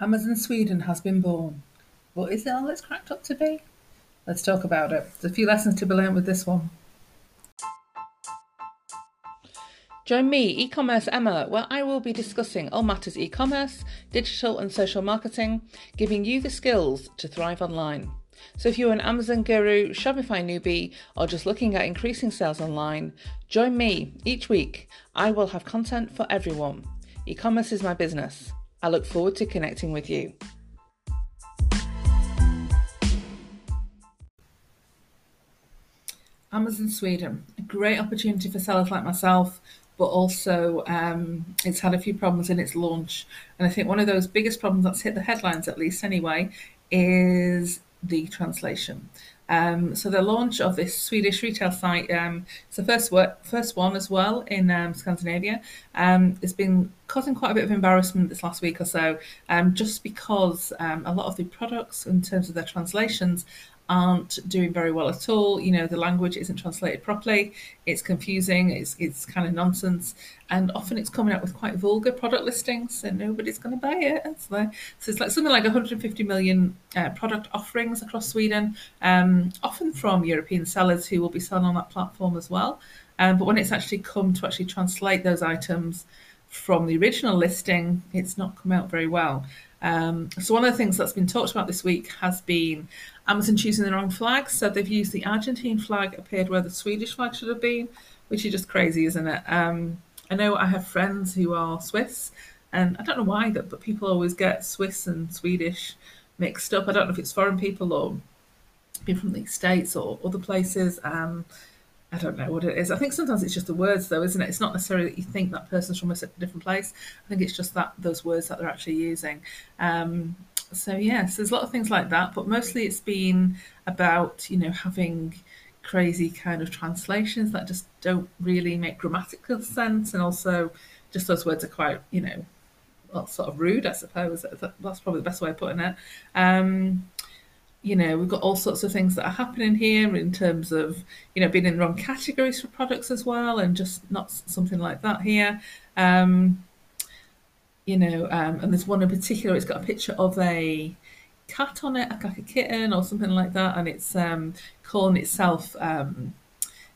Amazon Sweden has been born. But is it all it's cracked up to be? Let's talk about it. There's a few lessons to be learned with this one. Join me, e-commerce Emma, where I will be discussing all matters e-commerce, digital and social marketing, giving you the skills to thrive online. So if you're an Amazon guru, Shopify newbie, or just looking at increasing sales online, join me each week. I will have content for everyone. E-commerce is my business. I look forward to connecting with you. Amazon Sweden, a great opportunity for sellers like myself, but also um, it's had a few problems in its launch. And I think one of those biggest problems that's hit the headlines, at least anyway, is the translation. Um, so the launch of this Swedish retail site, um, it's the first work, first one as well in um, Scandinavia. Um, it's been causing quite a bit of embarrassment this last week or so, um, just because um, a lot of the products, in terms of their translations, aren't doing very well at all. You know, the language isn't translated properly. It's confusing. It's it's kind of nonsense, and often it's coming out with quite vulgar product listings, and nobody's going to buy it. So, so it's like something like 150 million uh, product offerings across Sweden, um, often from European sellers who will be selling on that platform as well. Um, but when it's actually come to actually translate those items from the original listing, it's not come out very well. Um, so one of the things that's been talked about this week has been Amazon choosing the wrong flag. So they've used the Argentine flag appeared where the Swedish flag should have been, which is just crazy, isn't it? Um, I know I have friends who are Swiss, and I don't know why that, but people always get Swiss and Swedish mixed up. I don't know if it's foreign people or people from the States or other places. Um, I don't know what it is. I think sometimes it's just the words, though, isn't it? It's not necessarily that you think that person's from a different place. I think it's just that those words that they're actually using. Um, so yes, there's a lot of things like that, but mostly it's been about you know having crazy kind of translations that just don't really make grammatical sense, and also just those words are quite you know well, sort of rude, I suppose. That's probably the best way of putting it. Um, you know, we've got all sorts of things that are happening here in terms of, you know, being in the wrong categories for products as well, and just not something like that here. Um, you know, um, and there's one in particular, it's got a picture of a cat on it, like a kitten or something like that, and it's um, calling itself. Um,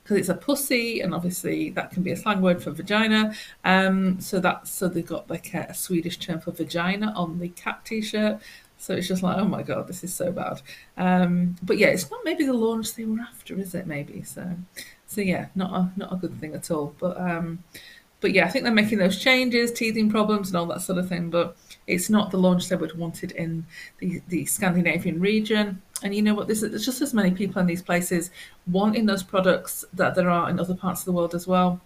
because it's a pussy, and obviously that can be a slang word for vagina. Um, so that's so they've got like a, a Swedish term for vagina on the cat T-shirt. So it's just like, oh my god, this is so bad. Um, but yeah, it's not maybe the launch they were after, is it? Maybe so. So yeah, not a not a good thing at all. But um, but yeah, I think they're making those changes, teething problems, and all that sort of thing. But it's not the launch they would wanted in the the Scandinavian region. And you know what? There's just as many people in these places wanting those products that there are in other parts of the world as well.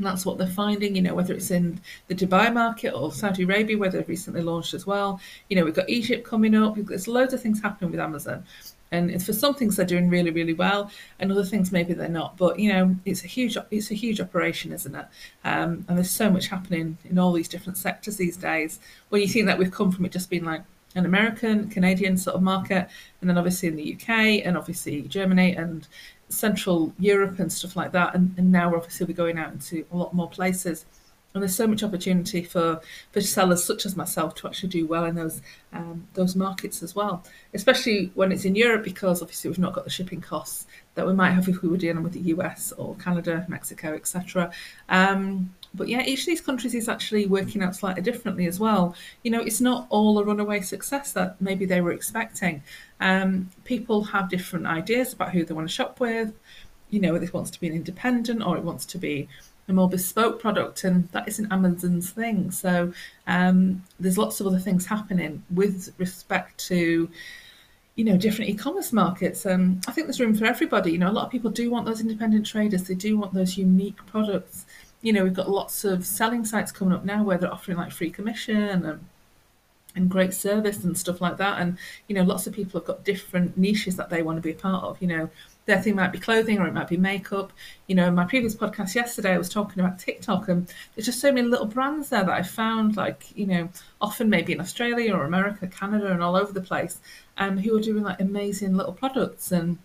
And that's what they're finding, you know, whether it's in the Dubai market or Saudi Arabia, where they've recently launched as well. You know, we've got Egypt coming up. There's loads of things happening with Amazon. And for some things they're doing really, really well, and other things maybe they're not. But you know, it's a huge, it's a huge operation, isn't it? Um, and there's so much happening in all these different sectors these days. When you think that we've come from it just being like an American, Canadian sort of market, and then obviously in the UK, and obviously Germany, and Central Europe and stuff like that. And, and now obviously we're going out into a lot more places. And there's so much opportunity for, for sellers such as myself to actually do well in those um, those markets as well, especially when it's in Europe because obviously we've not got the shipping costs that we might have if we were dealing with the US or Canada, Mexico, etc. Um, but yeah, each of these countries is actually working out slightly differently as well. You know, it's not all a runaway success that maybe they were expecting. Um, people have different ideas about who they want to shop with. You know, it wants to be an independent or it wants to be a more bespoke product, and that isn't Amazon's thing. So um, there's lots of other things happening with respect to you know different e-commerce markets and i think there's room for everybody you know a lot of people do want those independent traders they do want those unique products you know, we've got lots of selling sites coming up now where they're offering like free commission and and great service and stuff like that. And you know, lots of people have got different niches that they want to be a part of. You know, their thing might be clothing or it might be makeup. You know, in my previous podcast yesterday, I was talking about TikTok, and there's just so many little brands there that I found, like you know, often maybe in Australia or America, Canada, and all over the place, um, who are doing like amazing little products and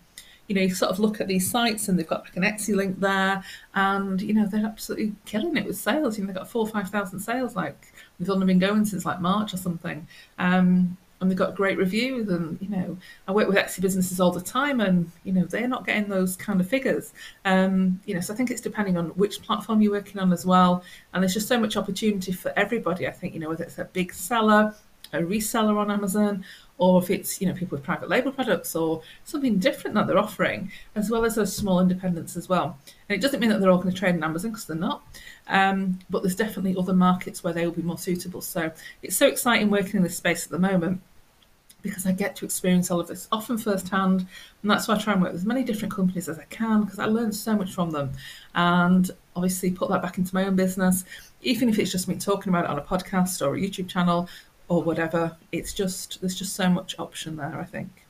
you know, you sort of look at these sites and they've got like an Etsy link there, and you know they're absolutely killing it with sales. You know, they've got four or five thousand sales like They've only been going since like March or something. Um, and they've got great reviews and you know i work with etsy businesses all the time and you know they're not getting those kind of figures um, you know so i think it's depending on which platform you're working on as well and there's just so much opportunity for everybody i think you know whether it's a big seller a reseller on amazon or if it's you know people with private label products or something different that they're offering as well as those small independents as well and it doesn't mean that they're all going to trade in amazon because they're not um, but there's definitely other markets where they will be more suitable so it's so exciting working in this space at the moment because I get to experience all of this often firsthand. And that's why I try and work with as many different companies as I can because I learn so much from them. And obviously, put that back into my own business, even if it's just me talking about it on a podcast or a YouTube channel or whatever. It's just, there's just so much option there, I think.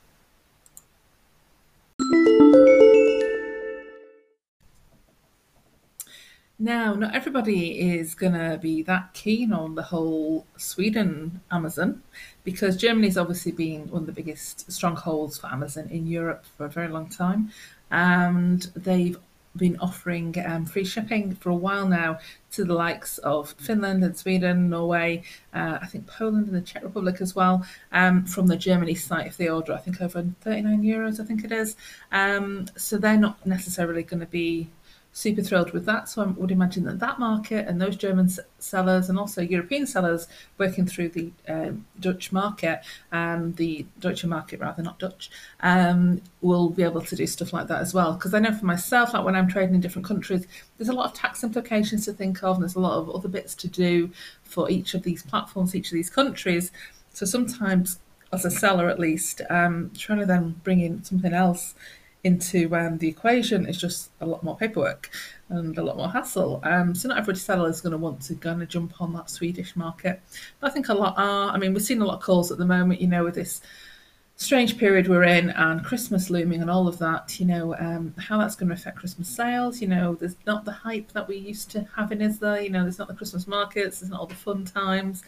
Now, not everybody is going to be that keen on the whole Sweden Amazon because Germany's obviously been one of the biggest strongholds for Amazon in Europe for a very long time. And they've been offering um, free shipping for a while now to the likes of Finland and Sweden, Norway, uh, I think Poland and the Czech Republic as well, um, from the Germany site if they order, I think over 39 euros, I think it is. Um, so they're not necessarily going to be super thrilled with that. So I would imagine that that market and those German sellers and also European sellers working through the um, Dutch market, um, the Deutsche market rather, not Dutch, um, will be able to do stuff like that as well. Because I know for myself, like when I'm trading in different countries, there's a lot of tax implications to think of, and there's a lot of other bits to do for each of these platforms, each of these countries. So sometimes, as a seller at least, um, trying to then bring in something else into um, the equation is just a lot more paperwork and a lot more hassle. Um, so not every seller is going to want to kind of jump on that Swedish market. But I think a lot are. I mean, we're seeing a lot of calls at the moment. You know, with this strange period we're in and Christmas looming and all of that. You know, um, how that's going to affect Christmas sales. You know, there's not the hype that we used to having, is there? You know, there's not the Christmas markets. There's not all the fun times,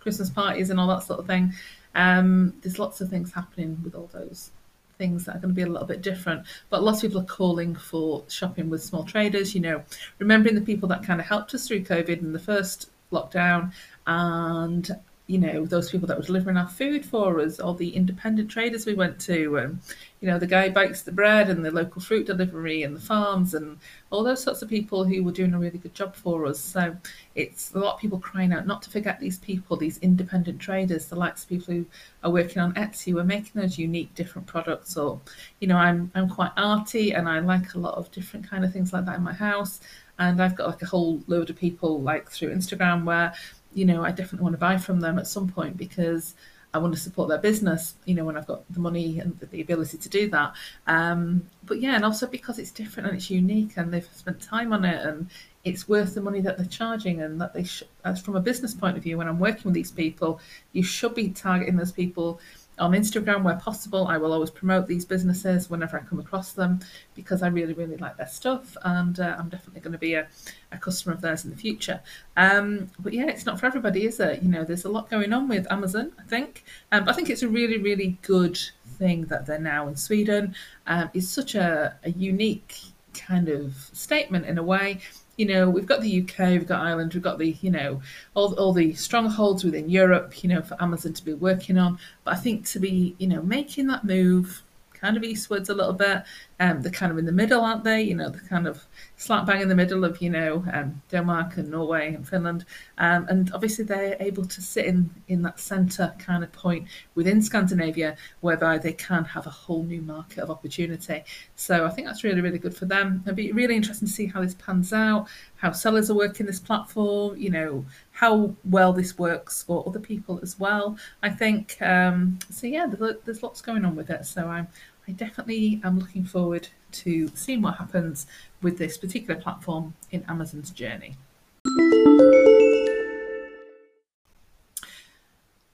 Christmas parties, and all that sort of thing. Um, there's lots of things happening with all those things that are going to be a little bit different. But lots of people are calling for shopping with small traders, you know, remembering the people that kind of helped us through COVID in the first lockdown and you know those people that were delivering our food for us, all the independent traders we went to, and you know the guy bakes the bread and the local fruit delivery and the farms and all those sorts of people who were doing a really good job for us. So it's a lot of people crying out not to forget these people, these independent traders, the likes of people who are working on Etsy, who are making those unique, different products. Or you know I'm I'm quite arty and I like a lot of different kind of things like that in my house. And I've got like a whole load of people like through Instagram where you know, I definitely want to buy from them at some point because I want to support their business, you know, when I've got the money and the ability to do that. Um, but yeah, and also because it's different and it's unique and they've spent time on it and it's worth the money that they're charging and that they as from a business point of view, when I'm working with these people, you should be targeting those people on Instagram where possible. I will always promote these businesses whenever I come across them because I really, really like their stuff, and uh, I'm definitely going to be a, a customer of theirs in the future. Um, but yeah, it's not for everybody, is it? You know, there's a lot going on with Amazon, I think. Um, I think it's a really, really good thing that they're now in Sweden. Um, it's such a, a unique kind of statement in a way you know, we've got the UK, we've got Ireland, we've got the, you know, all, all the strongholds within Europe, you know, for Amazon to be working on. But I think to be, you know, making that move kind of eastwards a little bit, um, they're kind of in the middle, aren't they? You know, they're kind of slap bang in the middle of, you know, um, Denmark and Norway and Finland. Um, and obviously they're able to sit in, in that centre kind of point within Scandinavia whereby they can have a whole new market of opportunity. So I think that's really, really good for them. It'll be really interesting to see how this pans out, how sellers are working this platform, you know, how well this works for other people as well. I think, um, so yeah, there's, there's lots going on with it. So I'm, I definitely am looking forward to seeing what happens with this particular platform in Amazon's journey.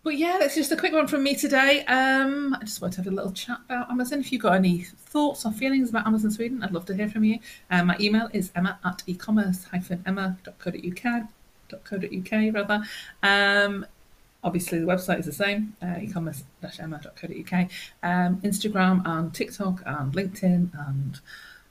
But yeah, that's just a quick one from me today. Um, I just wanted to have a little chat about Amazon. If you've got any thoughts or feelings about Amazon Sweden, I'd love to hear from you. Um, my email is emma at ecommerce-emma.co.uk .co.uk rather. Um, Obviously, the website is the same, uh, ecommerce-emma.co.uk. Um, Instagram and TikTok and LinkedIn and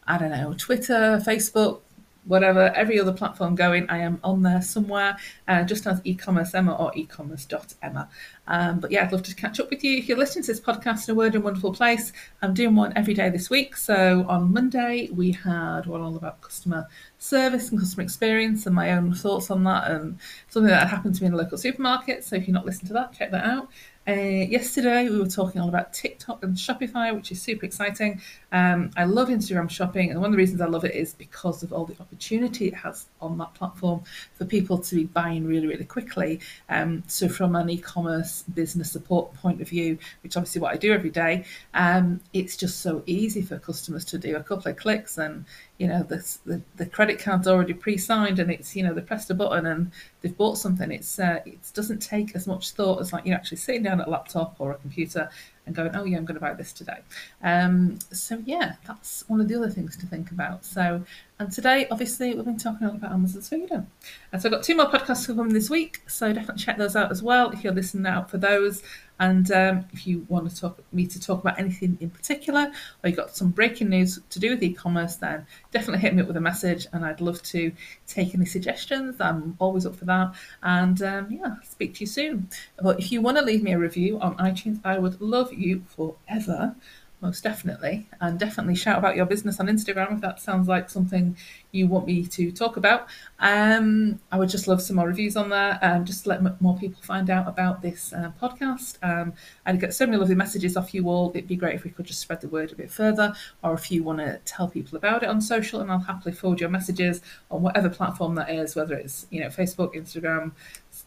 I don't know, Twitter, Facebook, whatever, every other platform going, I am on there somewhere, uh, just as e-commerce Emma or e-commerce.emma. Um, but yeah, I'd love to catch up with you. If you're listening to this podcast in a word and wonderful place, I'm doing one every day this week. So on Monday, we had one all about customer service and customer experience and my own thoughts on that and something that happened to me in a local supermarket. So if you're not listening to that, check that out. Uh, yesterday, we were talking all about TikTok and Shopify, which is super exciting. Um, I love Instagram shopping, and one of the reasons I love it is because of all the opportunity it has on that platform for people to be buying really, really quickly. Um, so, from an e commerce business support point of view, which obviously what I do every day, um, it's just so easy for customers to do a couple of clicks and you know the, the, the credit card's already pre-signed and it's you know they pressed a button and they've bought something it's uh, it doesn't take as much thought as like you're actually sitting down at a laptop or a computer and going oh yeah i'm going to buy this today. Um, so yeah that's one of the other things to think about. So and today obviously we've been talking all about amazon sweden. And so i've got two more podcasts coming this week so definitely check those out as well if you're listening out for those and um, if you want to talk me to talk about anything in particular, or you got some breaking news to do with e-commerce, then definitely hit me up with a message, and I'd love to take any suggestions. I'm always up for that. And um, yeah, speak to you soon. But if you want to leave me a review on iTunes, I would love you forever most definitely. And definitely shout about your business on Instagram if that sounds like something you want me to talk about. Um, I would just love some more reviews on there and just let m- more people find out about this uh, podcast. Um, I'd get so many lovely messages off you all. It'd be great if we could just spread the word a bit further, or if you want to tell people about it on social, and I'll happily forward your messages on whatever platform that is, whether it's you know Facebook, Instagram,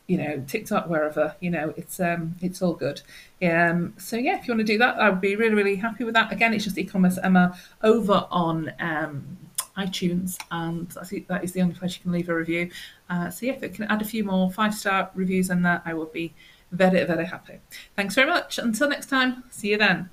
you know, TikTok, wherever, you know, it's um, it's all good. Um, so yeah, if you want to do that, I would be really, really happy with that. Again, it's just e-commerce Emma over on um, iTunes, and I think that is the only place you can leave a review. Uh, so yeah, if it can add a few more five-star reviews on that I will be very, very happy. Thanks very much. Until next time, see you then.